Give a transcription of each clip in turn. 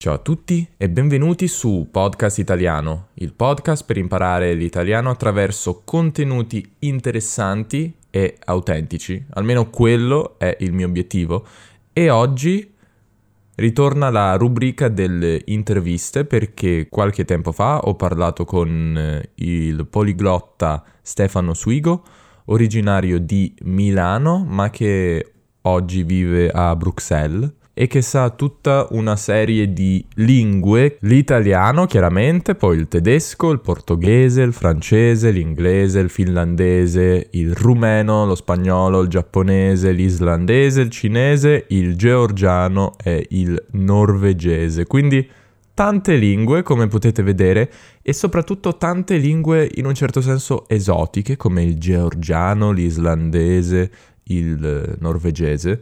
Ciao a tutti e benvenuti su Podcast Italiano, il podcast per imparare l'italiano attraverso contenuti interessanti e autentici. Almeno quello è il mio obiettivo. E oggi ritorna la rubrica delle interviste perché qualche tempo fa ho parlato con eh, il poliglotta Stefano Suigo, originario di Milano ma che oggi vive a Bruxelles e che sa tutta una serie di lingue, l'italiano chiaramente, poi il tedesco, il portoghese, il francese, l'inglese, il finlandese, il rumeno, lo spagnolo, il giapponese, l'islandese, il cinese, il georgiano e il norvegese. Quindi tante lingue, come potete vedere, e soprattutto tante lingue in un certo senso esotiche, come il georgiano, l'islandese, il norvegese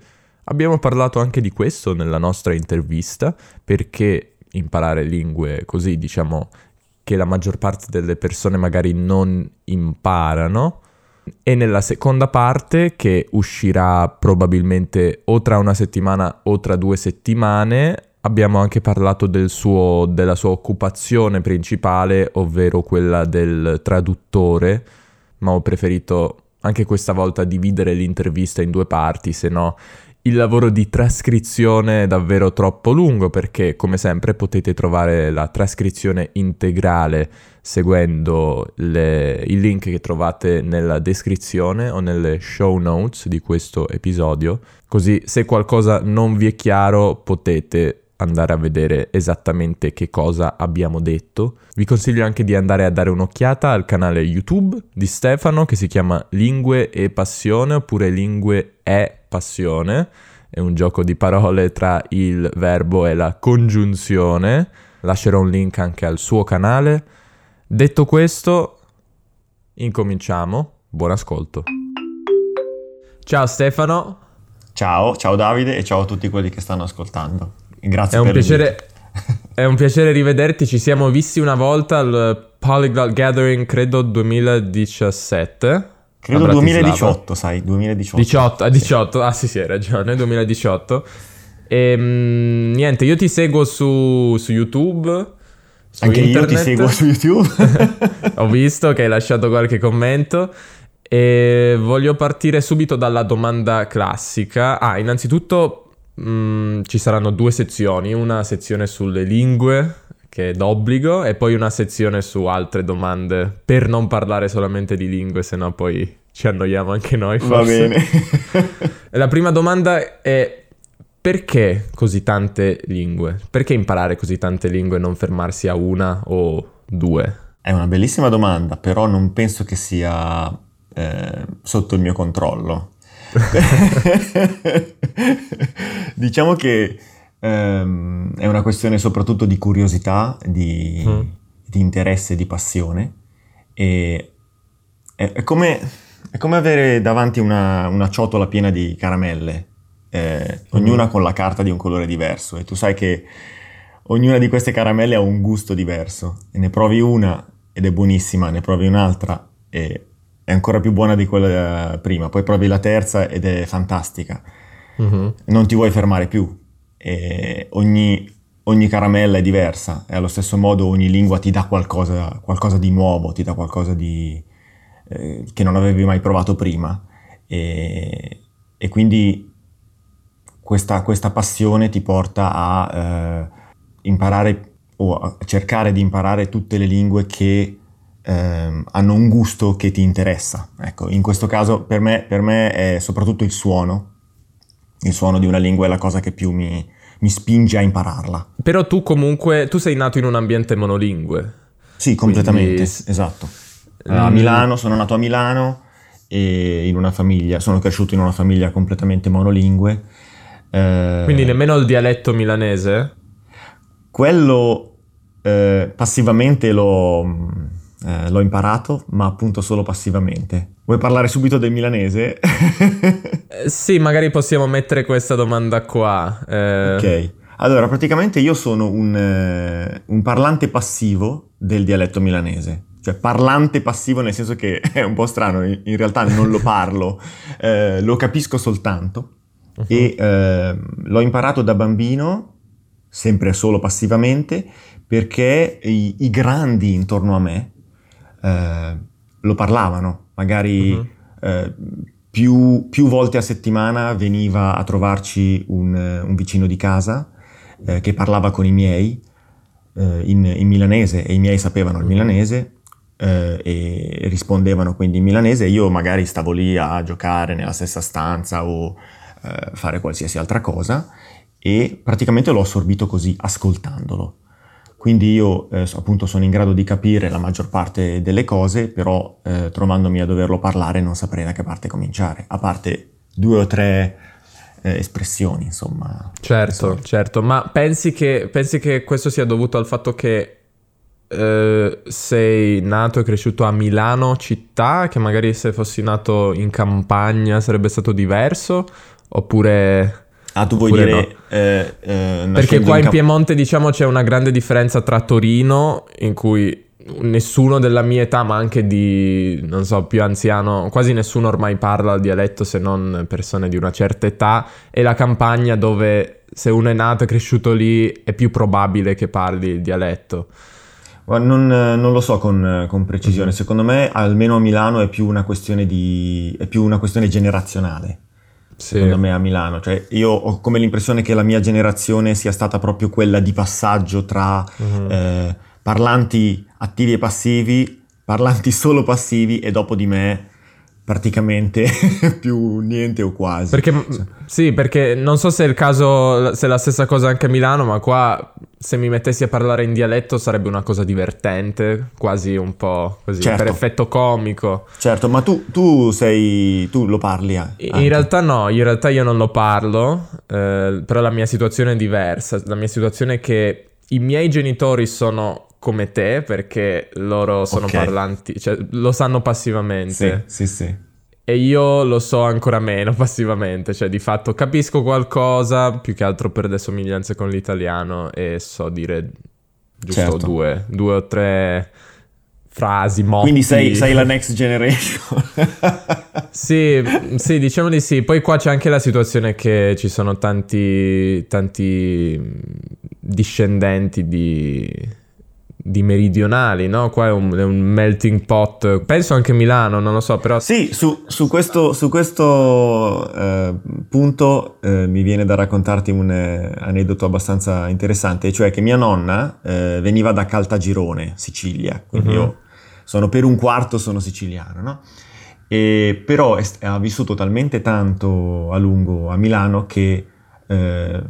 Abbiamo parlato anche di questo nella nostra intervista, perché imparare lingue così, diciamo, che la maggior parte delle persone magari non imparano. E nella seconda parte, che uscirà probabilmente o tra una settimana o tra due settimane, abbiamo anche parlato del suo, della sua occupazione principale, ovvero quella del traduttore, ma ho preferito anche questa volta dividere l'intervista in due parti, se no il lavoro di trascrizione è davvero troppo lungo perché come sempre potete trovare la trascrizione integrale seguendo le, il link che trovate nella descrizione o nelle show notes di questo episodio così se qualcosa non vi è chiaro potete andare a vedere esattamente che cosa abbiamo detto. Vi consiglio anche di andare a dare un'occhiata al canale YouTube di Stefano che si chiama Lingue e Passione oppure Lingue e Passione. È un gioco di parole tra il verbo e la congiunzione. Lascerò un link anche al suo canale. Detto questo, incominciamo. Buon ascolto. Ciao Stefano. Ciao, ciao Davide e ciao a tutti quelli che stanno ascoltando. Grazie è per un piacere, È un piacere rivederti, ci siamo visti una volta al Polyglot Gathering, credo 2017. Credo 2018, sai, 2018. 18, a 18, ah sì sì, hai ragione, 2018. E, ehm, niente, io ti seguo su, su YouTube. Su Anche internet. io ti seguo su YouTube. Ho visto che hai lasciato qualche commento. E voglio partire subito dalla domanda classica. Ah, innanzitutto Mm, ci saranno due sezioni, una sezione sulle lingue che è d'obbligo e poi una sezione su altre domande per non parlare solamente di lingue, se no poi ci annoiamo anche noi. Forse. Va bene. La prima domanda è perché così tante lingue? Perché imparare così tante lingue e non fermarsi a una o due? È una bellissima domanda, però non penso che sia eh, sotto il mio controllo. diciamo che ehm, è una questione soprattutto di curiosità, di, mm. di interesse, di passione. E è, è, come, è come, avere davanti una, una, ciotola piena di caramelle, eh, ognuna mm. con la carta di un colore diverso. E tu sai che ognuna di queste caramelle ha un gusto diverso. E ne provi una ed è buonissima, ne provi un'altra e è ancora più buona di quella prima, poi provi la terza ed è fantastica. Uh-huh. Non ti vuoi fermare più. Ogni, ogni, caramella è diversa e allo stesso modo ogni lingua ti dà qualcosa, qualcosa di nuovo, ti dà qualcosa di, eh, che non avevi mai provato prima. E, e quindi questa, questa, passione ti porta a eh, imparare o a cercare di imparare tutte le lingue che ehm, hanno un gusto che ti interessa. Ecco, in questo caso per me, per me, è soprattutto il suono. Il suono di una lingua è la cosa che più mi, mi spinge a impararla. Però tu comunque, tu sei nato in un ambiente monolingue. Sì, completamente, Quindi... esatto. A mm. Milano, sono nato a Milano e in una famiglia, sono cresciuto in una famiglia completamente monolingue. Eh, Quindi nemmeno il dialetto milanese? Quello eh, passivamente lo, eh, l'ho imparato, ma appunto solo passivamente. Vuoi parlare subito del milanese? eh, sì, magari possiamo mettere questa domanda qua. Eh... Ok. Allora, praticamente io sono un, eh, un parlante passivo del dialetto milanese cioè parlante passivo nel senso che è un po' strano, in realtà non lo parlo, eh, lo capisco soltanto uh-huh. e eh, l'ho imparato da bambino sempre solo passivamente, perché i, i grandi intorno a me eh, lo parlavano, magari uh-huh. eh, più, più, volte a settimana veniva a trovarci un, un vicino di casa eh, che parlava con i miei eh, in, in, milanese e i miei sapevano il milanese eh, e rispondevano quindi in milanese e io magari stavo lì a giocare nella stessa stanza o eh, fare qualsiasi altra cosa e praticamente l'ho assorbito così ascoltandolo. Quindi io eh, appunto sono in grado di capire la maggior parte delle cose, però eh, trovandomi a doverlo parlare non saprei da che parte cominciare, a parte due o tre eh, espressioni, insomma. Certo, insomma. certo, ma pensi che, pensi che, questo sia dovuto al fatto che eh, sei nato e cresciuto a Milano città, che magari se fossi nato in campagna sarebbe stato diverso, oppure... Ah, tu vuoi dire... No? Eh, eh, Perché qua in, Cap- Piemonte, diciamo, c'è una grande differenza tra Torino, in cui nessuno della mia età, ma anche di, non so, più anziano, quasi nessuno ormai parla il dialetto se non persone di una certa età, e la campagna dove se uno è nato e cresciuto lì è più probabile che parli il dialetto. Non, non, lo so con, con, precisione, mhm. secondo me almeno a Milano è più una questione, di, è più una questione generazionale sì. secondo me a Milano. Cioè, io ho come l'impressione che la mia generazione sia stata proprio quella di passaggio tra uh-huh. eh, parlanti attivi e passivi, parlanti solo passivi e dopo di me praticamente più niente o quasi. Perché, sì, perché non so se è il caso, se è la stessa cosa anche a Milano, ma qua se mi mettessi a parlare in dialetto sarebbe una cosa divertente, quasi un po' così, certo. per effetto comico. Certo, ma tu, tu sei, tu lo parli anche. In realtà no, in realtà io non lo parlo, eh, però la mia situazione è diversa. La mia situazione è che i miei genitori sono come te perché loro sono okay. parlanti, cioè lo sanno passivamente. Sì, sì, sì. E io lo so ancora meno passivamente, cioè di fatto capisco qualcosa, più che altro per le somiglianze con l'italiano e so dire giusto certo. due, due o tre frasi, motti. Quindi sei, sei la next generation. sì, sì, diciamo di sì. Poi qua c'è anche la situazione che ci sono tanti, tanti discendenti di di meridionali, no? Qua è un, è un, melting pot. Penso anche Milano, non lo so, però... Sì, su, su questo, su questo eh, punto eh, mi viene da raccontarti un eh, aneddoto abbastanza interessante, cioè che mia nonna eh, veniva da Caltagirone, Sicilia, quindi uh-huh. io sono per un quarto sono siciliano, no? E, però è, ha vissuto talmente tanto a lungo a Milano che eh,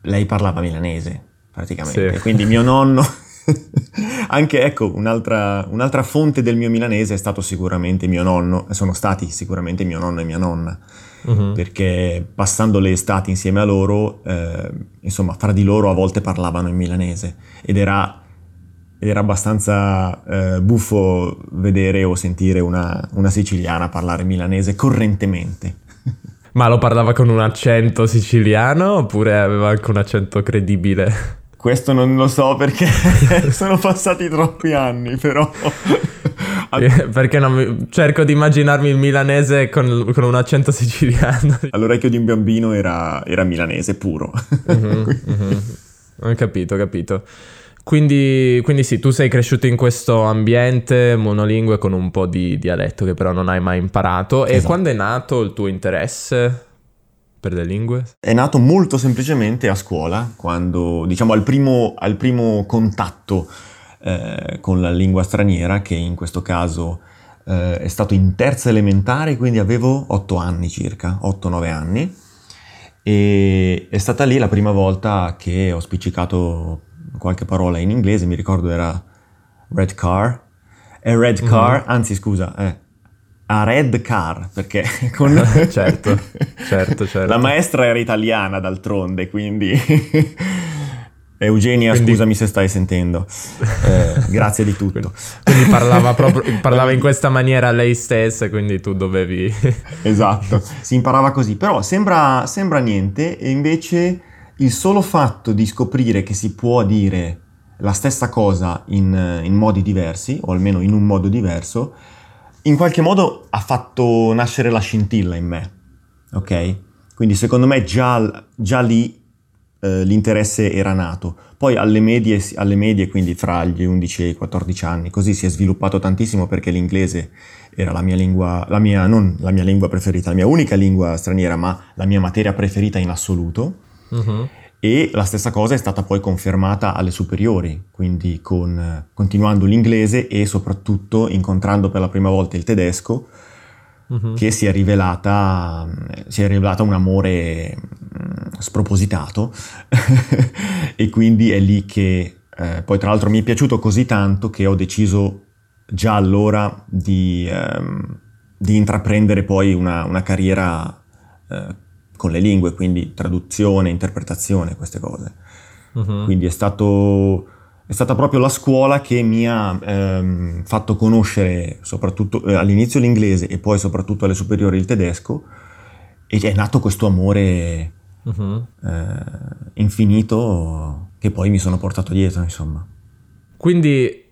lei parlava milanese praticamente, sì. quindi mio nonno Anche ecco, un'altra, un'altra, fonte del mio milanese è stato sicuramente mio nonno, sono stati sicuramente mio nonno e mia nonna, uh-huh. perché passando le estati insieme a loro, eh, insomma, fra di loro a volte parlavano in milanese ed era, ed era abbastanza eh, buffo vedere o sentire una, una siciliana parlare milanese correntemente. Ma lo parlava con un accento siciliano oppure aveva anche un accento credibile? Questo non lo so perché sono passati troppi anni, però... perché mi... cerco di immaginarmi il milanese con, con, un accento siciliano. All'orecchio di un bambino era, era milanese puro. uh-huh, uh-huh. Ho capito, ho capito. Quindi, quindi, sì, tu sei cresciuto in questo ambiente monolingue con un po' di dialetto che però non hai mai imparato. Esatto. E quando è nato il tuo interesse per le lingue? È nato molto semplicemente a scuola, quando diciamo al primo, al primo contatto eh, con la lingua straniera, che in questo caso eh, è stato in terza elementare, quindi avevo 8 anni circa, 8-9 anni. E è stata lì la prima volta che ho spiccicato qualche parola in inglese, mi ricordo era red car, e red mhm. car, mm-hmm. anzi scusa, eh, a Red Car, perché con... certo, certo, certo. La maestra era italiana d'altronde, quindi... Eugenia, quindi... scusami se stai sentendo. Eh, grazie di tutto. Quindi parlava, proprio, parlava in questa maniera lei stessa, quindi tu dovevi... esatto, si imparava così. Però sembra, sembra niente e invece il solo fatto di scoprire che si può dire la stessa cosa in, in modi diversi, o almeno in un modo diverso, in qualche modo ha fatto nascere la scintilla in me, ok? Quindi secondo me già, già lì eh, l'interesse era nato. Poi alle medie, alle medie, quindi fra gli 11 e i 14 anni, così si è sviluppato tantissimo perché l'inglese era la mia lingua, la mia, non la mia lingua preferita, la mia unica lingua straniera, ma la mia materia preferita in assoluto. Uh-huh. E la stessa cosa è stata poi confermata alle superiori, quindi con, continuando l'inglese e soprattutto incontrando per la prima volta il tedesco, uh-huh. che si è, rivelata, si è rivelata un amore mm, spropositato e quindi è lì che eh, poi tra l'altro mi è piaciuto così tanto che ho deciso già allora di, ehm, di intraprendere poi una, una carriera eh, con le lingue, quindi traduzione, interpretazione, queste cose. Uh-huh. Quindi è, stato, è, stata proprio la scuola che mi ha ehm, fatto conoscere soprattutto eh, all'inizio l'inglese e poi soprattutto alle superiori il tedesco e è nato questo amore uh-huh. eh, infinito che poi mi sono portato dietro, insomma. Quindi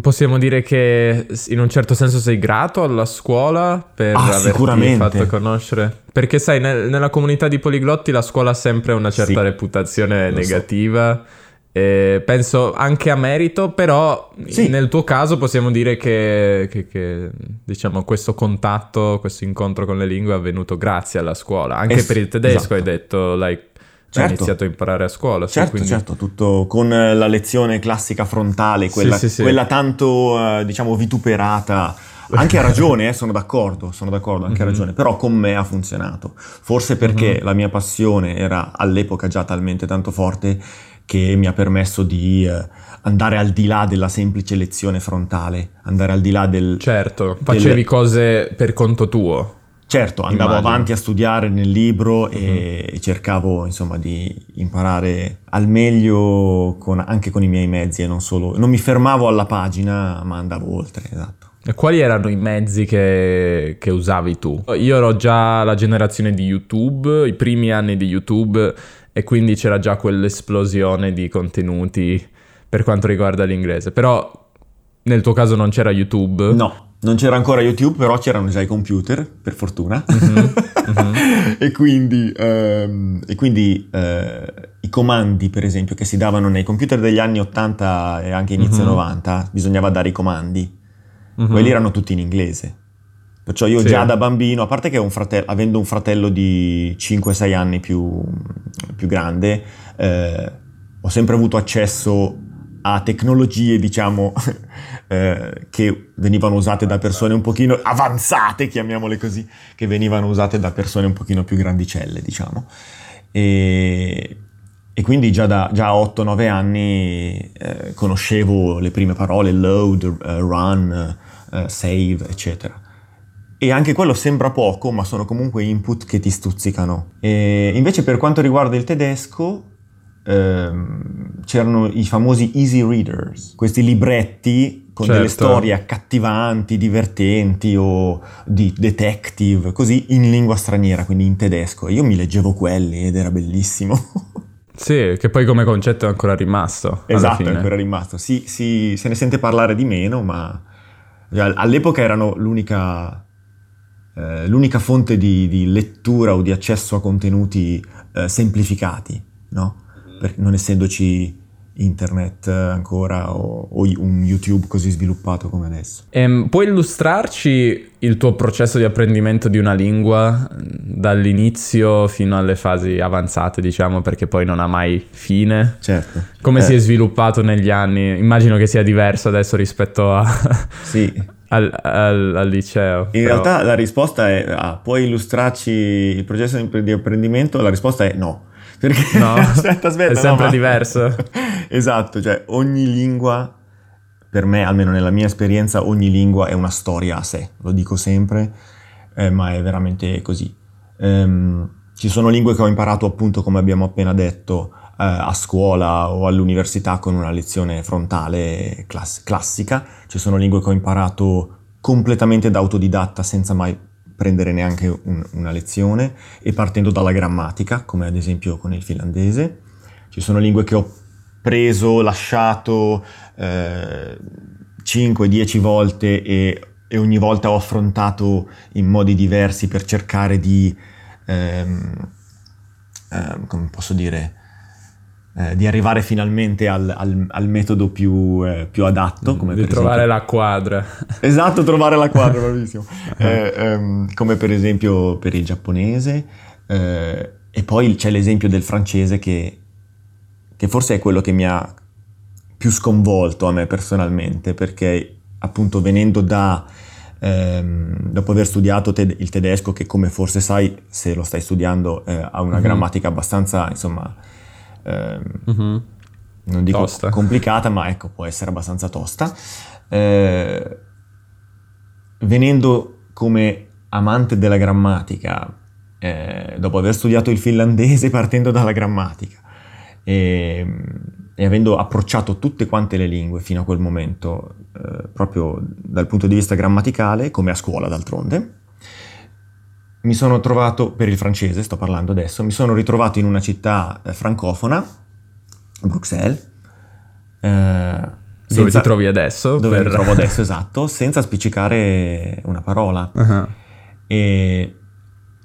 possiamo dire che in un certo senso sei grato alla scuola per ah, averti fatto conoscere. Perché sai, nel, nella comunità di poliglotti la scuola ha sempre una certa sì, reputazione negativa. So. E penso anche a merito, però sì. nel tuo caso possiamo dire che, che, che, diciamo, questo contatto, questo incontro con le lingue è avvenuto grazie alla scuola. Anche es- per il tedesco esatto. hai detto, like, certo. hai iniziato a imparare a scuola. Certo, quindi... certo, tutto con la lezione classica frontale, quella, sì, sì, quella tanto, uh, diciamo, vituperata. Anche a ragione, eh, sono d'accordo, sono d'accordo, anche mm-hmm. a mhm. ragione, però con me ha funzionato. Forse perché mm-hmm. la mia passione era all'epoca già talmente tanto forte che mi ha permesso di uh, andare al di là della semplice lezione frontale, andare al di là del... Certo, facevi del... cose per conto tuo. Certo, andavo Immagino. avanti a studiare nel libro e mhm. cercavo insomma di imparare al meglio con, anche con i miei mezzi e non solo. Non mi fermavo alla pagina ma andavo oltre, esatto. E quali erano i mezzi che, che usavi tu? Io ero già la generazione di YouTube, i primi anni di YouTube e quindi c'era già quell'esplosione di contenuti per quanto riguarda l'inglese. Però nel tuo caso non c'era YouTube? No, non c'era ancora YouTube, però c'erano già i computer, per fortuna. Mm-hmm. Mm-hmm. e quindi, ehm, e quindi eh, i comandi, per esempio, che si davano nei computer degli anni 80 e anche inizio mm-hmm. 90, bisognava dare i comandi. Mhm. Quelli erano tutti in inglese. Perciò io sì. già da bambino, a parte che un fratello, avendo un fratello di 5-6 anni più, più grande, eh, ho sempre avuto accesso a tecnologie, diciamo, eh, che venivano usate da persone un pochino avanzate, chiamiamole così, che venivano usate da persone un pochino più grandicelle, diciamo. E, e quindi già, da, già a 8-9 anni eh, conoscevo le prime parole, load, uh, run, uh, save, eccetera. E anche quello sembra poco, ma sono comunque input che ti stuzzicano. E invece per quanto riguarda il tedesco, ehm, c'erano i famosi easy readers, questi libretti con certo. delle storie accattivanti, divertenti o di detective, così in lingua straniera, quindi in tedesco. Io mi leggevo quelli ed era bellissimo. Sì, che poi come concetto è ancora rimasto. Esatto, è ancora rimasto. Sì, sì, se ne sente parlare di meno, ma all'epoca erano l'unica, eh, l'unica fonte di, di, lettura o di accesso a contenuti eh, semplificati, no? Non essendoci internet ancora o, o, un YouTube così sviluppato come adesso. Ehm, puoi illustrarci il tuo processo di apprendimento di una lingua dall'inizio fino alle fasi avanzate, diciamo, perché poi non ha mai fine? Certo. Come eh. si è sviluppato negli anni? Immagino che sia diverso adesso rispetto a... sì. Al, al, al, liceo. In però... realtà la risposta è: ah, puoi illustrarci il processo di apprendimento? La risposta è no. Perché no, aspetta, aspetta, è sempre no, diverso. esatto, cioè ogni lingua, per me, almeno nella mia esperienza, ogni lingua è una storia a sé, lo dico sempre, eh, ma è veramente così. Um, ci sono lingue che ho imparato appunto, come abbiamo appena detto, eh, a scuola o all'università con una lezione frontale class- classica, ci sono lingue che ho imparato completamente da autodidatta senza mai prendere neanche un, una lezione e partendo dalla grammatica, come ad esempio con il finlandese. Ci sono lingue che ho preso, lasciato eh, 5-10 volte e, e, ogni volta ho affrontato in modi diversi per cercare di, ehm, ehm, come posso dire, eh, di arrivare finalmente al, al, al metodo più, eh, più, adatto. Come di trovare esempio... la quadra. Esatto, trovare la quadra, bravissimo. eh, ehm, come per esempio per il giapponese. Eh, e poi c'è l'esempio del francese che, che forse è quello che mi ha più sconvolto a me personalmente, perché appunto venendo da ehm, dopo aver studiato te- il tedesco, che come forse sai, se lo stai studiando, eh, ha una mm-hmm. grammatica abbastanza, insomma, ehm, mm-hmm. non dico tosta. complicata, ma ecco, può essere abbastanza tosta. Eh, venendo come amante della grammatica, eh, dopo aver studiato il finlandese partendo dalla grammatica, e, ehm, e avendo approcciato tutte quante le lingue fino a quel momento, eh, proprio dal punto di vista grammaticale, come a scuola d'altronde, mi sono trovato, per il francese sto parlando adesso, mi sono ritrovato in una città eh, francofona, Bruxelles, eh, dove ti trovi adesso? Dove per... mi trovo adesso, esatto, senza spiccicare una parola. Uh-huh. E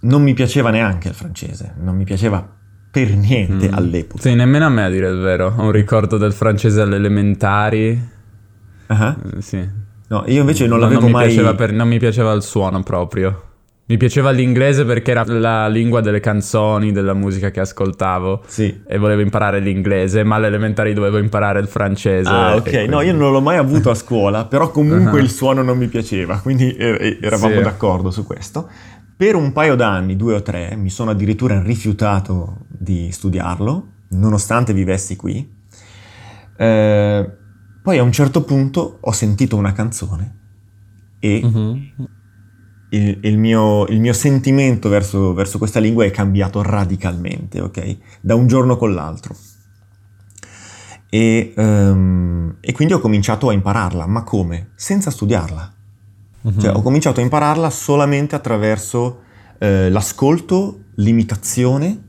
non mi piaceva neanche il francese, non mi piaceva per niente mm. all'epoca. Sì, nemmeno a me a dire il vero. Ho un ricordo del francese alle elementari. Uh-huh. sì. No, io invece non l'avevo non mai... Per, non mi piaceva il suono proprio. Mi piaceva l'inglese perché era la lingua delle canzoni, della musica che ascoltavo. Sì. E volevo imparare l'inglese, ma alle elementari dovevo imparare il francese. Ah, ok. Quindi... No, io non l'ho mai avuto a scuola, però comunque uh-huh. il suono non mi piaceva, quindi eravamo sì. d'accordo su questo. Per un paio d'anni, due o tre, mi sono addirittura rifiutato di studiarlo, nonostante vivessi qui. Eh, poi a un certo punto ho sentito una canzone e uh-huh. Il, il, mio, il, mio, sentimento verso, verso, questa lingua è cambiato radicalmente, ok? Da un giorno con l'altro. E, um, e quindi ho cominciato a impararla, ma come? Senza studiarla. Uh-huh. Cioè, ho cominciato a impararla solamente attraverso eh, l'ascolto, l'imitazione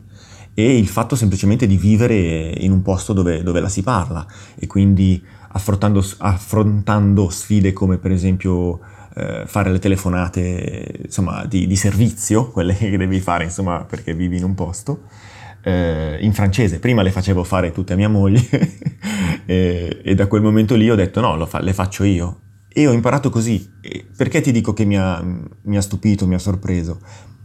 e il fatto semplicemente di vivere in un posto dove, dove la si parla e quindi affrontando, affrontando sfide come per esempio eh, fare le telefonate insomma, di, di, servizio, quelle che devi fare insomma, perché vivi in un posto. Eh, in francese, prima le facevo fare tutte a mia moglie e, e, da quel momento lì ho detto no, fa, le faccio io e ho imparato così. Perché ti dico che mi ha, mi ha stupito, mi ha sorpreso?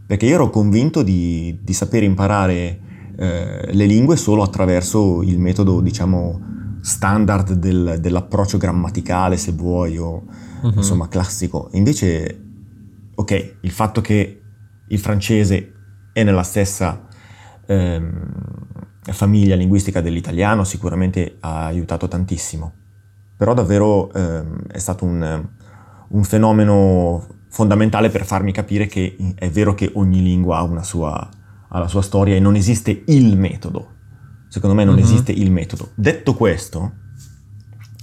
Perché io ero convinto di, di sapere imparare eh, le lingue solo attraverso il metodo, diciamo, standard del, dell'approccio grammaticale, se vuoi, o uh-huh. insomma classico. Invece, ok, il fatto che il francese è nella stessa ehm, famiglia linguistica dell'italiano sicuramente ha aiutato tantissimo però davvero ehm, è stato un, un, fenomeno fondamentale per farmi capire che è vero che ogni lingua ha, sua, ha la sua storia e non esiste il metodo. Secondo me non mm-hmm. esiste il metodo. Detto questo,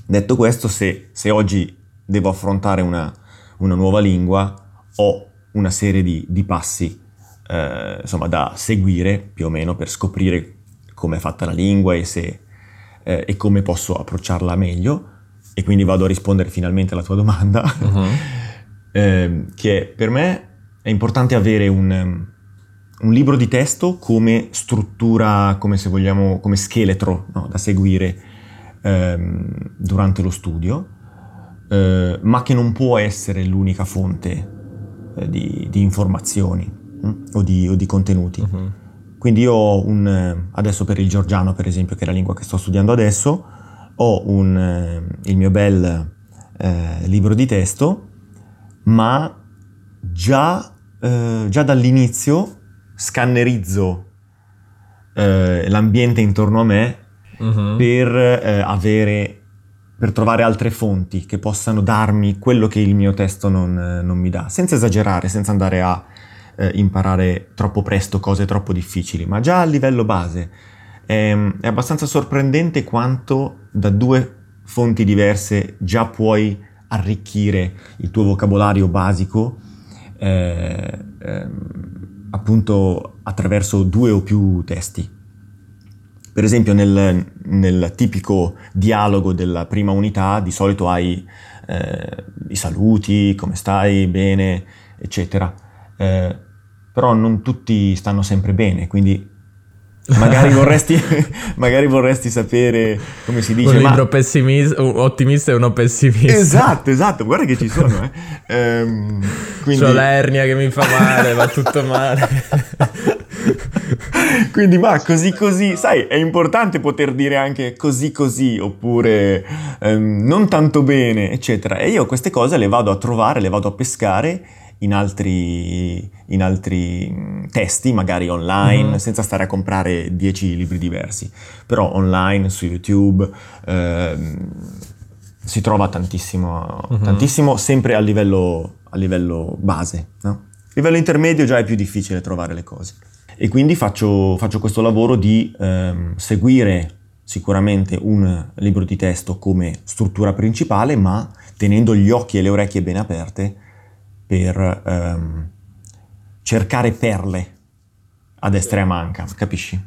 detto questo se, se oggi devo affrontare una, una, nuova lingua, ho una serie di, di passi eh, insomma, da seguire più o meno per scoprire come è fatta la lingua e, se, eh, e come posso approcciarla meglio e quindi vado a rispondere finalmente alla tua domanda, uh-huh. eh, che per me è importante avere un, un, libro di testo come struttura, come se vogliamo, come scheletro no, da seguire ehm, durante lo studio, eh, ma che non può essere l'unica fonte eh, di, di, informazioni hm, o, di, o, di, contenuti. Uh-huh. Quindi io ho un, adesso per il georgiano per esempio, che è la lingua che sto studiando adesso, ho un, eh, il mio bel eh, libro di testo, ma già, eh, già dall'inizio scannerizzo eh, l'ambiente intorno a me uh-huh. per eh, avere per trovare altre fonti che possano darmi quello che il mio testo non, non mi dà, senza esagerare, senza andare a eh, imparare troppo presto cose troppo difficili, ma già a livello base è, ehm, è abbastanza sorprendente quanto da due fonti diverse già puoi arricchire il tuo vocabolario basico eh, eh, appunto attraverso due o più testi. Per esempio nel, nel, tipico dialogo della prima unità di solito hai eh, i saluti, come stai, bene, eccetera. Eh, però non tutti stanno sempre bene, quindi Magari vorresti, magari vorresti sapere come si dice. Un libro ma... pessimista, un ottimista e uno pessimista. Esatto, esatto, guarda che ci sono. Eh. Ehm, quindi... C'ho l'ernia che mi fa male, va tutto male. quindi ma così così, sai, è importante poter dire anche così così oppure ehm, non tanto bene, eccetera. E io queste cose le vado a trovare, le vado a pescare in altri, in altri mm, testi, magari online, mm-hmm. senza stare a comprare 10 libri diversi, però online, su YouTube, ehm, si trova tantissimo, mm-hmm. tantissimo sempre a livello, a livello base. No? A livello intermedio già è più difficile trovare le cose. E quindi faccio, faccio questo lavoro di ehm, seguire sicuramente un libro di testo come struttura principale, ma tenendo gli occhi e le orecchie ben aperte per ehm, cercare perle a destra e a manca, capisci?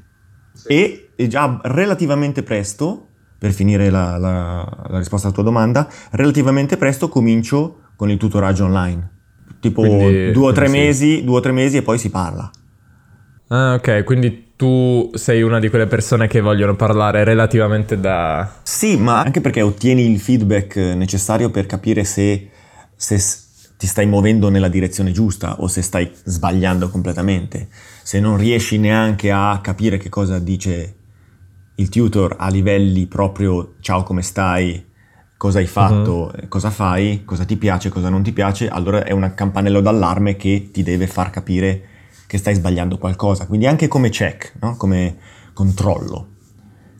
E, e già relativamente presto, per finire la, la, la, risposta alla tua domanda, relativamente presto comincio con il tutoraggio online. Tipo quindi, due, o tre mesi, due o tre mesi e poi si parla. Ah, ok, quindi tu sei una di quelle persone che vogliono parlare relativamente da... Sì, ma anche perché ottieni il feedback necessario per capire se, se ti stai muovendo nella direzione giusta o se stai sbagliando completamente. Se non riesci neanche a capire che cosa dice il tutor a livelli proprio ciao come stai, cosa hai fatto, uh-huh. cosa fai, cosa ti piace, cosa non ti piace, allora è un campanello d'allarme che ti deve far capire che stai sbagliando qualcosa. Quindi anche come check, no? come controllo,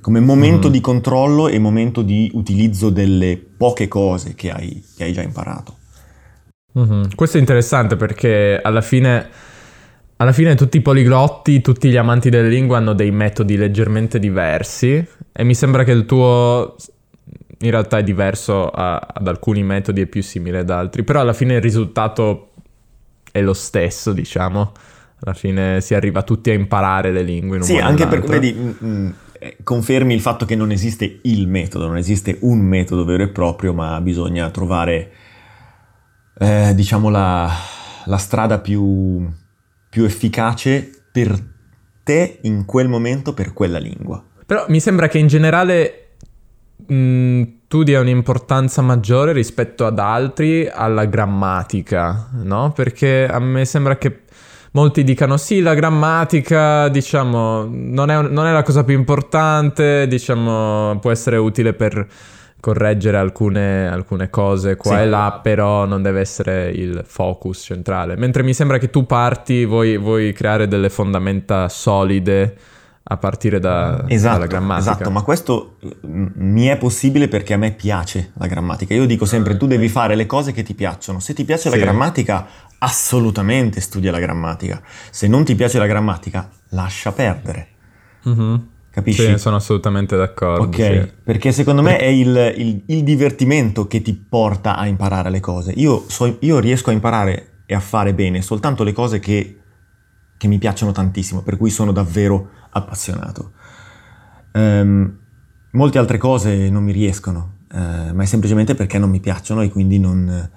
come momento uh-huh. di controllo e momento di utilizzo delle poche cose che hai, che hai già imparato. Mm-hmm. Questo è interessante perché alla fine, alla fine tutti i poliglotti, tutti gli amanti delle lingue hanno dei metodi leggermente diversi e mi sembra che il tuo in realtà è diverso a, ad alcuni metodi e più simile ad altri, però alla fine il risultato è lo stesso, diciamo. Alla fine si arriva tutti a imparare le lingue in un sì, anche perché vedi, mh, mm, mm, eh, confermi il fatto che non esiste il metodo, non esiste un metodo vero e proprio, ma bisogna trovare eh, diciamo, la, la strada più, più efficace per te in quel momento, per quella lingua. Però mi sembra che in generale mh, mm, tu dia un'importanza maggiore rispetto ad altri alla grammatica, no? Perché a me sembra che molti dicano sì, la grammatica, diciamo, non è, non è la cosa più importante, diciamo, può essere utile per correggere alcune, alcune cose qua sì. e là, però non deve essere il focus centrale. Mentre mi sembra che tu parti, vuoi, vuoi creare delle fondamenta solide a partire da, esatto, dalla grammatica. Esatto, ma questo mm, mi è possibile perché a me piace la grammatica. Io dico sempre, tu devi fare le cose che ti piacciono. Se ti piace sì. la grammatica, assolutamente studia la grammatica. Se non ti piace la grammatica, lascia perdere. Mm-hmm. Capisci? Sì, sono assolutamente d'accordo. Ok, sì. perché secondo me è il, il, il, divertimento che ti porta a imparare le cose. Io, so, io, riesco a imparare e a fare bene soltanto le cose che, che mi piacciono tantissimo, per cui sono davvero appassionato. Um, molte altre cose non mi riescono, uh, ma è semplicemente perché non mi piacciono e quindi non,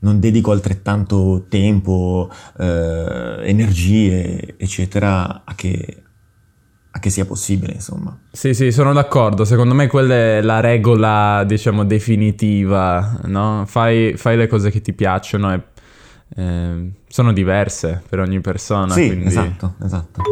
non dedico altrettanto tempo, uh, energie, eccetera, a che, a che sia possibile, insomma. Sì, sì, sono d'accordo. Secondo me quella è la regola, diciamo, definitiva, no? Fai, fai le cose che ti piacciono e eh, sono diverse per ogni persona. Sì, quindi... esatto, esatto.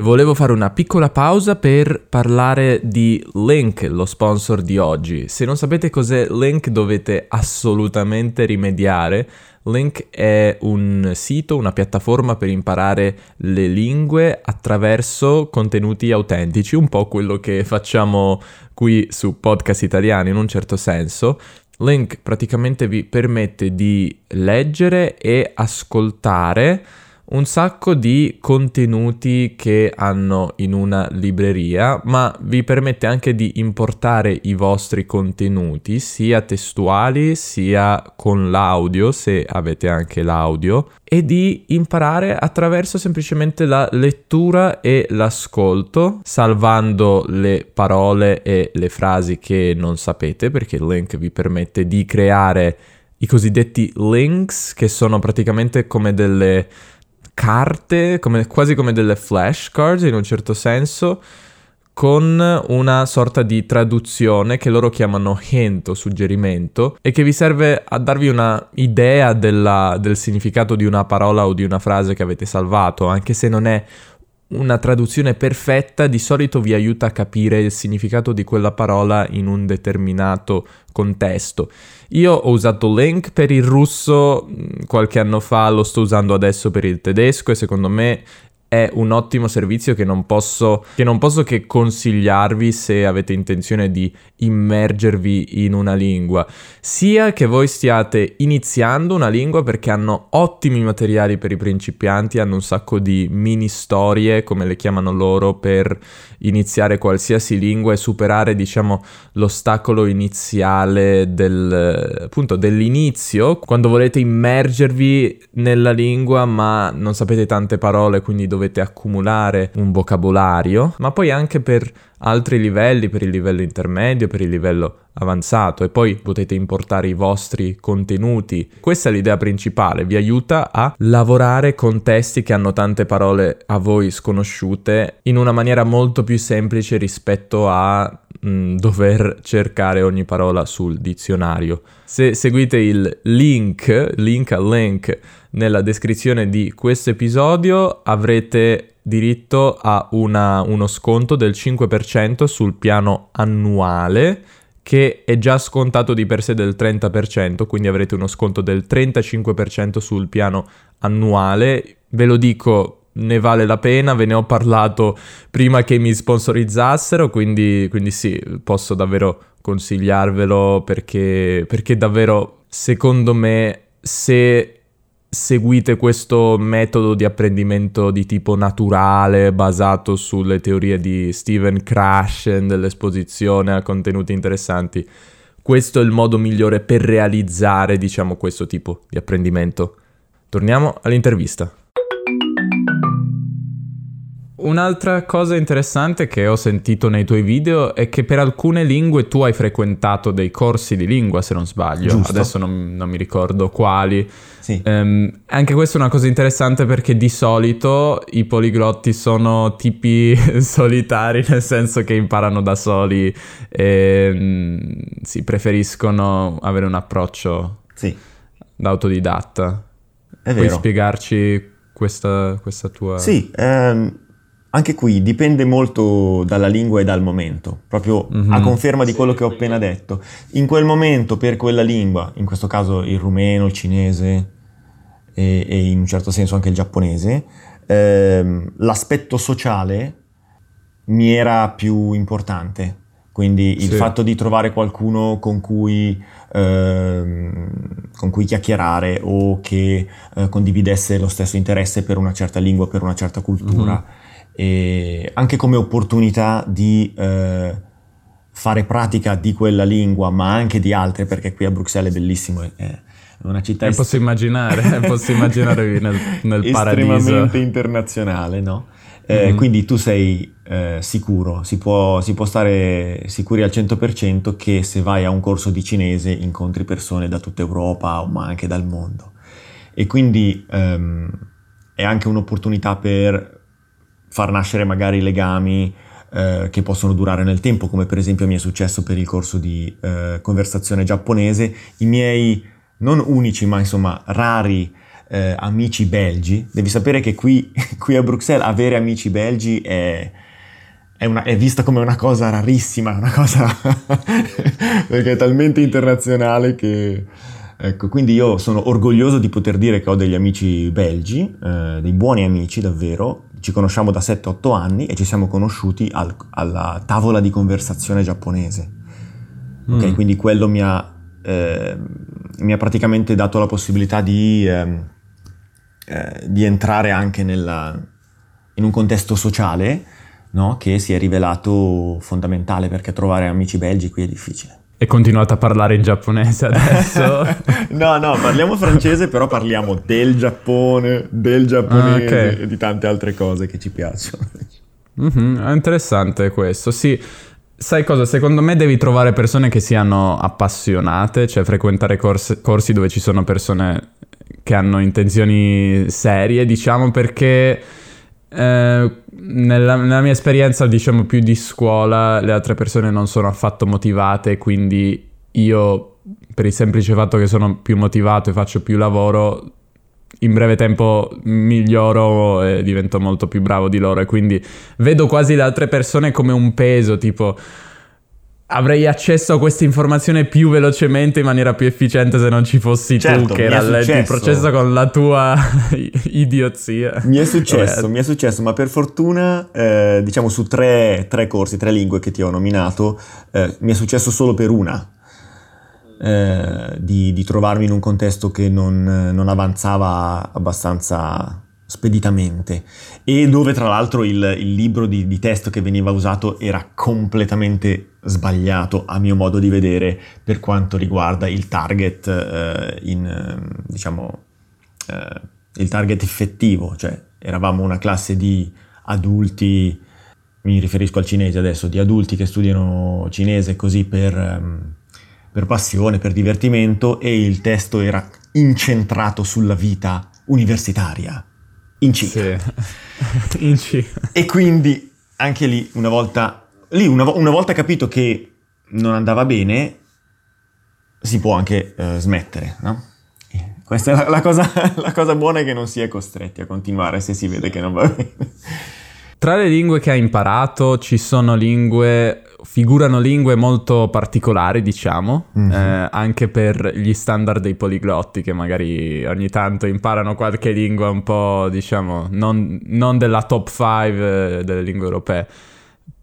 Volevo fare una piccola pausa per parlare di Link, lo sponsor di oggi. Se non sapete cos'è Link dovete assolutamente rimediare Link è un sito, una piattaforma per imparare le lingue attraverso contenuti autentici, un po' quello che facciamo qui su podcast italiani in un certo senso. Link praticamente vi permette di leggere e ascoltare un sacco di contenuti che hanno in una libreria, ma vi permette anche di importare i vostri contenuti, sia testuali sia con l'audio, se avete anche l'audio, e di imparare attraverso semplicemente la lettura e l'ascolto, salvando le parole e le frasi che non sapete, perché il link vi permette di creare i cosiddetti links, che sono praticamente come delle carte, come, quasi come delle flashcards in un certo senso, con una sorta di traduzione che loro chiamano hint o suggerimento e che vi serve a darvi una idea della, del significato di una parola o di una frase che avete salvato, anche se non è una traduzione perfetta di solito vi aiuta a capire il significato di quella parola in un determinato contesto. Io ho usato Link per il russo mm, qualche anno fa, lo sto usando adesso per il tedesco e secondo me è un ottimo servizio che non, posso, che non posso che consigliarvi se avete intenzione di immergervi in una lingua, sia che voi stiate iniziando una lingua perché hanno ottimi materiali per i principianti, hanno un sacco di mini storie, come le chiamano loro, per iniziare qualsiasi lingua e superare, diciamo, l'ostacolo iniziale del, appunto, dell'inizio, quando volete immergervi nella lingua ma non sapete tante parole, quindi dovete dovete accumulare un vocabolario, ma poi anche per altri livelli, per il livello intermedio, per il livello avanzato e poi potete importare i vostri contenuti. Questa è l'idea principale, vi aiuta a lavorare con testi che hanno tante parole a voi sconosciute in una maniera molto più semplice rispetto a mh, mm, dover cercare ogni parola sul dizionario. Se seguite il link, link al link nella descrizione di questo episodio avrete diritto a una, uno sconto del 5% sul piano annuale che è già scontato di per sé del 30%, quindi avrete uno sconto del 35% sul piano annuale. Ve lo dico, ne vale la pena, ve ne ho parlato prima che mi sponsorizzassero, quindi, quindi sì, posso davvero consigliarvelo perché, perché davvero secondo me se seguite questo metodo di apprendimento di tipo naturale basato sulle teorie di Steven Krashen dell'esposizione a contenuti interessanti, questo è il modo migliore per realizzare, diciamo, questo tipo di apprendimento. Torniamo all'intervista. Un'altra cosa interessante che ho sentito nei tuoi video è che per alcune lingue tu hai frequentato dei corsi di lingua, se non sbaglio. Giusto. Adesso non, non, mi ricordo quali. Sì. Um, anche questa è una cosa interessante perché di solito i poliglotti sono tipi solitari, nel senso che imparano da soli e um, sì, preferiscono avere un approccio sì. da autodidatta. È Puoi vero. spiegarci questa, questa tua... Sì, ehm anche qui dipende molto dalla lingua e dal momento, proprio mm-hmm. a conferma di quello che ho appena detto. In quel momento per quella lingua, in questo caso il rumeno, il cinese e, e in un certo senso anche il giapponese, ehm, l'aspetto sociale mi era più importante. Quindi il sì. fatto di trovare qualcuno con cui, ehm, con cui chiacchierare o che eh, condividesse lo stesso interesse per una certa lingua, per una certa cultura. Mm-hmm e anche come opportunità di eh, fare pratica di quella lingua, ma anche di altre, perché qui a Bruxelles è bellissimo, è una città... Eh, est- posso immaginare, posso immaginare nel, nel paradiso. Estremamente internazionale, no? Eh, mm-hmm. Quindi tu sei eh, sicuro, si può, si può, stare sicuri al 100% che se vai a un corso di cinese incontri persone da tutta Europa, ma anche dal mondo. E quindi ehm, è anche un'opportunità per far nascere magari legami eh, che possono durare nel tempo, come per esempio mi è successo per il corso di eh, conversazione giapponese. I miei non unici, ma insomma rari eh, amici belgi. Devi sapere che qui, qui, a Bruxelles avere amici belgi è, è, una, è vista come una cosa rarissima, una cosa perché è talmente internazionale che... Ecco, quindi io sono orgoglioso di poter dire che ho degli amici belgi, eh, dei buoni amici davvero, ci conosciamo da 7-8 anni e ci siamo conosciuti al, alla tavola di conversazione giapponese. Mm. Okay, quindi quello mi ha, eh, mi ha, praticamente dato la possibilità di, eh, eh, di entrare anche nella, in un contesto sociale no? che si è rivelato fondamentale perché trovare amici belgi qui è difficile. E continuate a parlare in giapponese adesso? no, no, parliamo francese, però parliamo del Giappone, del giapponese ah, okay. e di tante altre cose che ci piacciono. Mm-hmm, è interessante questo, sì. Sai cosa? Secondo me devi trovare persone che siano appassionate, cioè frequentare corsi, corsi dove ci sono persone che hanno intenzioni serie, diciamo, perché eh, nella, nella, mia esperienza, diciamo, più di scuola, le altre persone non sono affatto motivate, quindi io, per il semplice fatto che sono più motivato e faccio più lavoro, in breve tempo miglioro e divento molto più bravo di loro. E quindi vedo quasi le altre persone come un peso, tipo avrei accesso a questa informazione più velocemente in maniera più efficiente se non ci fossi certo, tu che rallenti il processo con la tua idiozia. Mi è successo, Vabbè. mi è successo, ma per fortuna, eh, diciamo su tre, tre, corsi, tre lingue che ti ho nominato, eh, mi è successo solo per una. Eh, di, di, trovarmi in un contesto che non, non avanzava abbastanza speditamente. E dove tra l'altro il, il libro di, di, testo che veniva usato era completamente sbagliato a mio modo di vedere per quanto riguarda il target eh, in eh, diciamo eh, il target effettivo cioè eravamo una classe di adulti mi riferisco al cinese adesso di adulti che studiano cinese così per, ehm, per passione per divertimento e il testo era incentrato sulla vita universitaria in Cina. Sì. in Cina. E quindi anche lì, una volta, lì una, una, volta capito che non andava bene, si può anche uh, smettere, no? Questa è la, la, cosa, la cosa buona è che non si è costretti a continuare se si vede che non va bene. Tra le lingue che hai imparato ci sono lingue, figurano lingue molto particolari, diciamo, mm-hmm. eh, anche per gli standard dei poliglotti che magari ogni tanto imparano qualche lingua un po', diciamo, non, non della top 5 eh, delle lingue europee.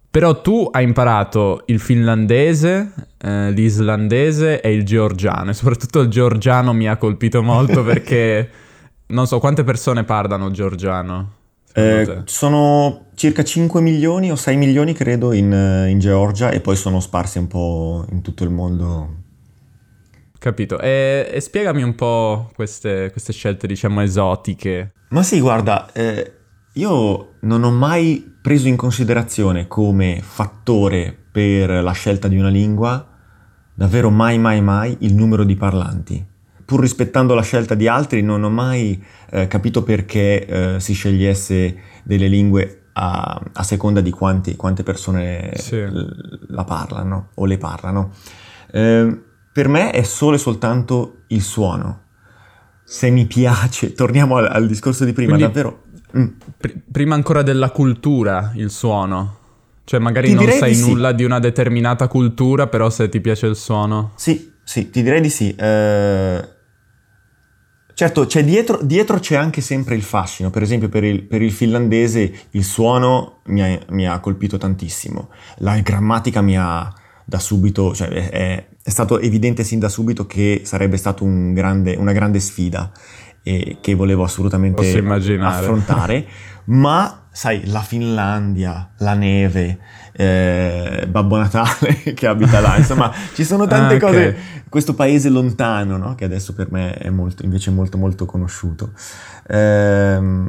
Però tu hai imparato il finlandese, eh, l'islandese e il georgiano, e soprattutto il georgiano mi ha colpito molto perché non so quante persone parlano georgiano. Eh, sono circa 5 milioni o 6 milioni credo in, eh, in, Georgia e poi sono sparsi un po' in tutto il mondo. Capito. E, e spiegami un po' queste, queste, scelte, diciamo, esotiche. Ma sì, guarda, eh, io non ho mai preso in considerazione come fattore per la scelta di una lingua, davvero mai, mai, mai, il numero di parlanti pur rispettando la scelta di altri, non ho mai eh, capito perché eh, si scegliesse delle lingue a, a seconda di quanti, quante persone sì. la parlano o le parlano. Eh, per me è solo e soltanto il suono. Se mi piace, torniamo al, al discorso di prima, Quindi, davvero. Mm. Pr- prima ancora della cultura, il suono. Cioè, magari ti non sai di nulla sì. di una determinata cultura, però se ti piace il suono. Sì, sì, ti direi di sì. Eh, Certo, c'è dietro, dietro, c'è anche sempre il fascino, per esempio per il, per il finlandese il suono mi ha, mi ha, colpito tantissimo, la grammatica mi ha da subito, cioè è, è stato evidente sin da subito che sarebbe stata un una grande sfida e che volevo assolutamente affrontare, ma sai, la Finlandia, la neve, eh, Babbo Natale che abita là, insomma ci sono tante ah, okay. cose, questo paese lontano no? che adesso per me è molto, invece molto molto conosciuto. Eh,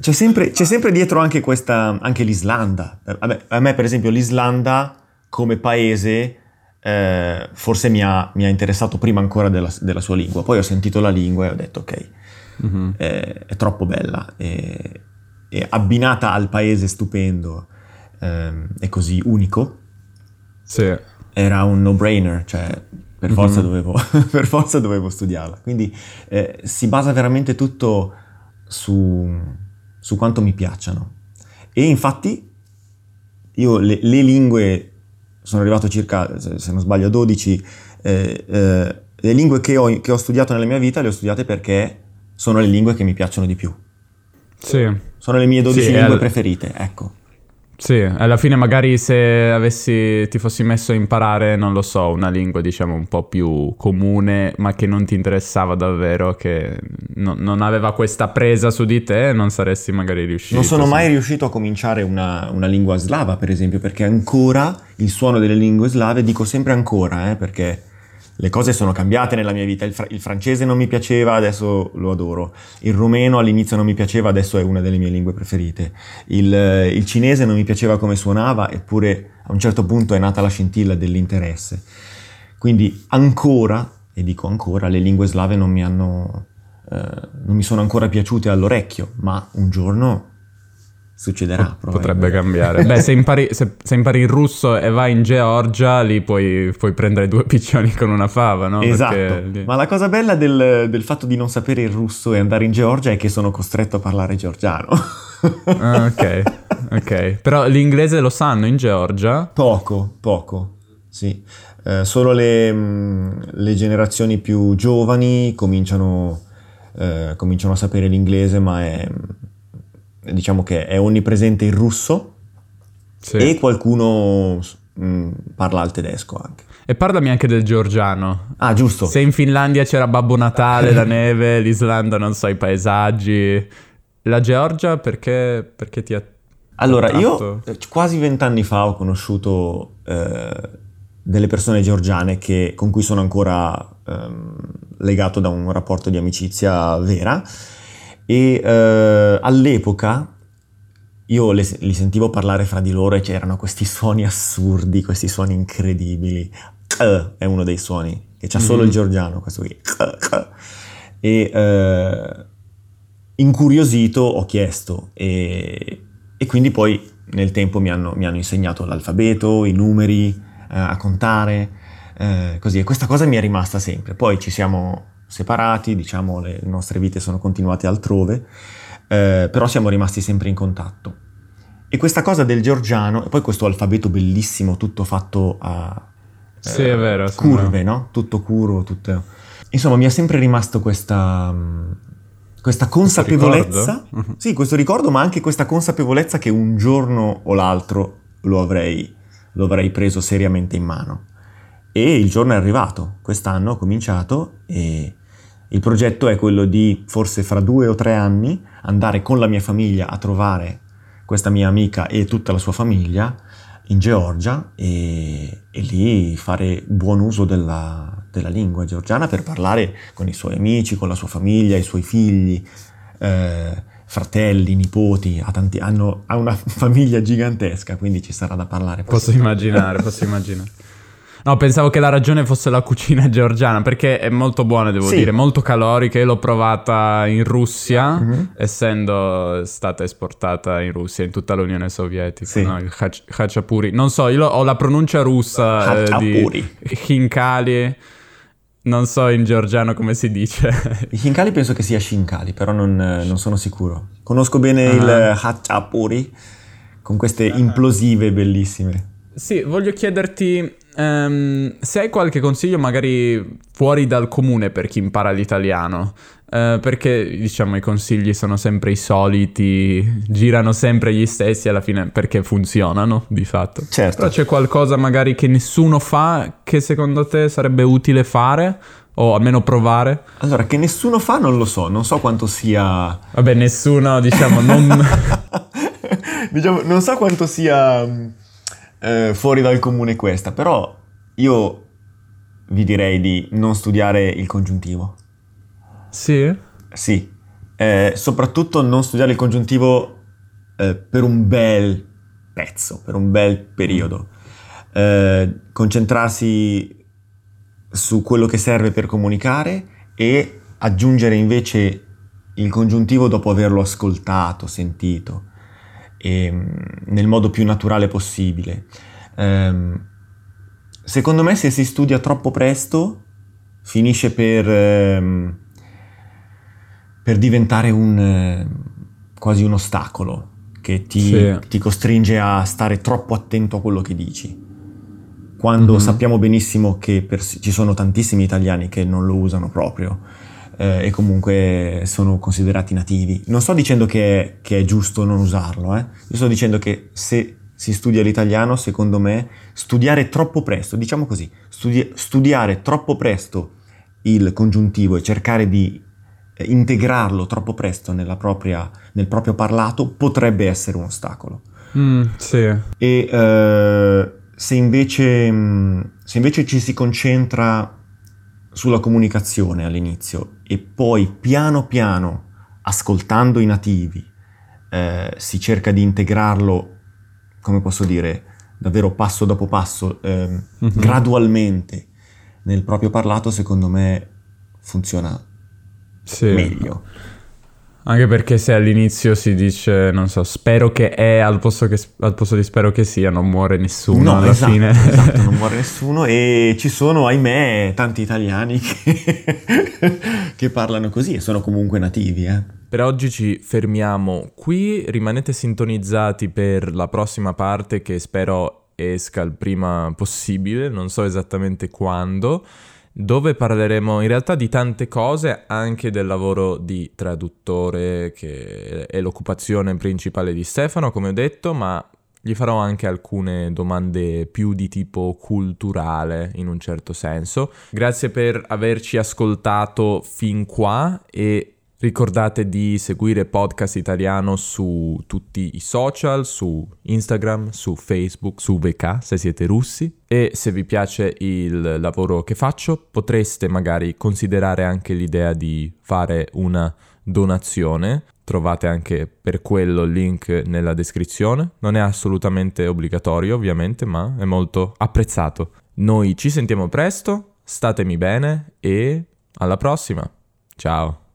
c'è, sempre, c'è sempre, dietro anche questa, anche l'Islanda, a a me per esempio l'Islanda come paese eh, forse mi ha, mi ha, interessato prima ancora della, della, sua lingua, poi ho sentito la lingua e ho detto ok, mm-hmm. eh, è troppo bella, e, e abbinata al paese stupendo ehm, è così unico, sì. era un no-brainer, cioè per forza, mm-hmm. dovevo, per forza dovevo studiarla. Quindi eh, si basa veramente tutto su, su, quanto mi piacciono. E infatti io le, le, lingue, sono arrivato circa, se non sbaglio, a 12, eh, eh, le lingue che ho, che ho studiato nella mia vita le ho studiate perché sono le lingue che mi piacciono di più. Sì. Sono le mie 12 sì, lingue al... preferite, ecco. Sì, alla fine magari se avessi, ti fossi messo a imparare, non lo so, una lingua diciamo un po' più comune, ma che non ti interessava davvero, che no, non aveva questa presa su di te, non saresti magari riuscito. Non sono sì. mai riuscito a cominciare una, una, lingua slava, per esempio, perché ancora il suono delle lingue slave, dico sempre ancora, eh, perché le cose sono cambiate nella mia vita. Il, fra- il, francese non mi piaceva, adesso lo adoro. Il rumeno all'inizio non mi piaceva, adesso è una delle mie lingue preferite. Il, il, cinese non mi piaceva come suonava, eppure a un certo punto è nata la scintilla dell'interesse. Quindi ancora, e dico ancora, le lingue slave non mi hanno, non mi sono ancora piaciute all'orecchio, ma un giorno succederà. Potrebbe cambiare. Beh, se impari, se, se impari, il russo e vai in Georgia, lì puoi, puoi, prendere due piccioni con una fava, no? Esatto. Lì... Ma la cosa bella del, del, fatto di non sapere il russo e andare in Georgia è che sono costretto a parlare georgiano. ah, ok, ok. Però l'inglese lo sanno in Georgia? Poco, poco, sì. Eh, solo le, mm, le, generazioni più giovani cominciano, eh, cominciano a sapere l'inglese, ma è diciamo che è onnipresente il russo sì. e qualcuno mh, mm, parla il tedesco anche. E parlami anche del georgiano. Ah, giusto. Se in Finlandia c'era Babbo Natale, la neve, l'Islanda, non so, i paesaggi. La Georgia perché, perché ti ha... Allora, io eh, quasi vent'anni fa ho conosciuto eh, delle persone georgiane che, con cui sono ancora ehm, legato da un rapporto di amicizia vera e eh, all'epoca io le, li sentivo parlare fra di loro e c'erano questi suoni assurdi, questi suoni incredibili. Uh, è uno dei suoni, che c'ha solo mm-hmm. il georgiano, questo qui. E eh, incuriosito ho chiesto e, e, quindi poi nel tempo mi hanno, mi hanno insegnato l'alfabeto, i numeri, eh, a contare, eh, così. E questa cosa mi è rimasta sempre. Poi ci siamo separati, diciamo le nostre vite sono continuate altrove, eh, però siamo rimasti sempre in contatto. E questa cosa del georgiano, e poi questo alfabeto bellissimo, tutto fatto a eh, sì, vero, curve, no? Tutto curvo, tutto... Insomma, mi è sempre rimasto questa, questa consapevolezza, questo sì, questo ricordo, ma anche questa consapevolezza che un giorno o l'altro lo avrei, lo avrei preso seriamente in mano. E il giorno è arrivato, quest'anno ho cominciato e il progetto è quello di, forse fra due o tre anni, andare con la mia famiglia a trovare questa mia amica e tutta la sua famiglia in Georgia e, e lì fare buon uso della, della, lingua georgiana per parlare con i suoi amici, con la sua famiglia, i suoi figli, eh, fratelli, nipoti, ha, tanti, hanno, ha una famiglia gigantesca, quindi ci sarà da parlare. Posso immaginare, posso immaginare. No, pensavo che la ragione fosse la cucina georgiana, perché è molto buona, devo sì. dire, molto calorica. Io l'ho provata in Russia, mm-hmm. essendo stata esportata in Russia, in tutta l'Unione Sovietica. Sì. No? Il Khachapuri. Non so, io ho la pronuncia russa eh, di Hinkali. Non so in georgiano come si dice. Hinkali penso che sia Shinkali, però non, non sono sicuro. Conosco bene uh-huh. il Hachapuri, con queste implosive bellissime. Sì, voglio chiederti um, se hai qualche consiglio magari fuori dal comune per chi impara l'italiano. Uh, perché diciamo i consigli sono sempre i soliti, girano sempre gli stessi alla fine perché funzionano di fatto. Certo. Però c'è qualcosa magari che nessuno fa che secondo te sarebbe utile fare o almeno provare? Allora, che nessuno fa non lo so, non so quanto sia... Vabbè, nessuno, diciamo, non... diciamo, non so quanto sia eh, fuori dal comune questa, però io vi direi di non studiare il congiuntivo. Sì? Sì, eh, soprattutto non studiare il congiuntivo eh, per un bel pezzo, per un bel periodo. Eh, concentrarsi su quello che serve per comunicare e aggiungere invece il congiuntivo dopo averlo ascoltato, sentito e, ehm, nel modo più naturale possibile. Um, secondo me se si studia troppo presto finisce per, um, per diventare un, uh, quasi un ostacolo che ti, sì. ti, costringe a stare troppo attento a quello che dici. Quando mm-hmm. sappiamo benissimo che per, ci sono tantissimi italiani che non lo usano proprio eh, e comunque sono considerati nativi. Non sto dicendo che è, che è giusto non usarlo, eh. io sto dicendo che se si studia l'italiano, secondo me, studiare troppo presto, diciamo così, studi- studiare troppo presto il congiuntivo e cercare di eh, integrarlo troppo presto propria, nel proprio parlato potrebbe essere un ostacolo. Mm, sì. E uh, se, invece, mm, se invece ci si concentra sulla comunicazione all'inizio e poi piano piano, ascoltando i nativi, eh, si cerca di integrarlo, come posso dire, davvero passo dopo passo, eh, mm-hmm. gradualmente nel proprio parlato, secondo me funziona sì. meglio. Anche perché se all'inizio si dice, non so, spero che è al posto, che, al posto di spero che sia, non muore nessuno no, alla esatto, fine. Esatto, non muore nessuno e ci sono, ahimè, tanti italiani che, che parlano così e sono comunque nativi, eh. Per oggi ci fermiamo qui, rimanete sintonizzati per la prossima parte che spero esca il prima possibile, non so esattamente quando dove parleremo in realtà di tante cose, anche del lavoro di traduttore, che è l'occupazione principale di Stefano, come ho detto, ma gli farò anche alcune domande più di tipo culturale in un certo senso. Grazie per averci ascoltato fin qua e Ricordate di seguire Podcast Italiano su tutti i social, su Instagram, su Facebook, su VK se siete russi e se vi piace il lavoro che faccio potreste magari considerare anche l'idea di fare una donazione. Trovate anche per quello il link nella descrizione. Non è assolutamente obbligatorio ovviamente ma è molto apprezzato. Noi ci sentiamo presto, statemi bene e alla prossima. Ciao.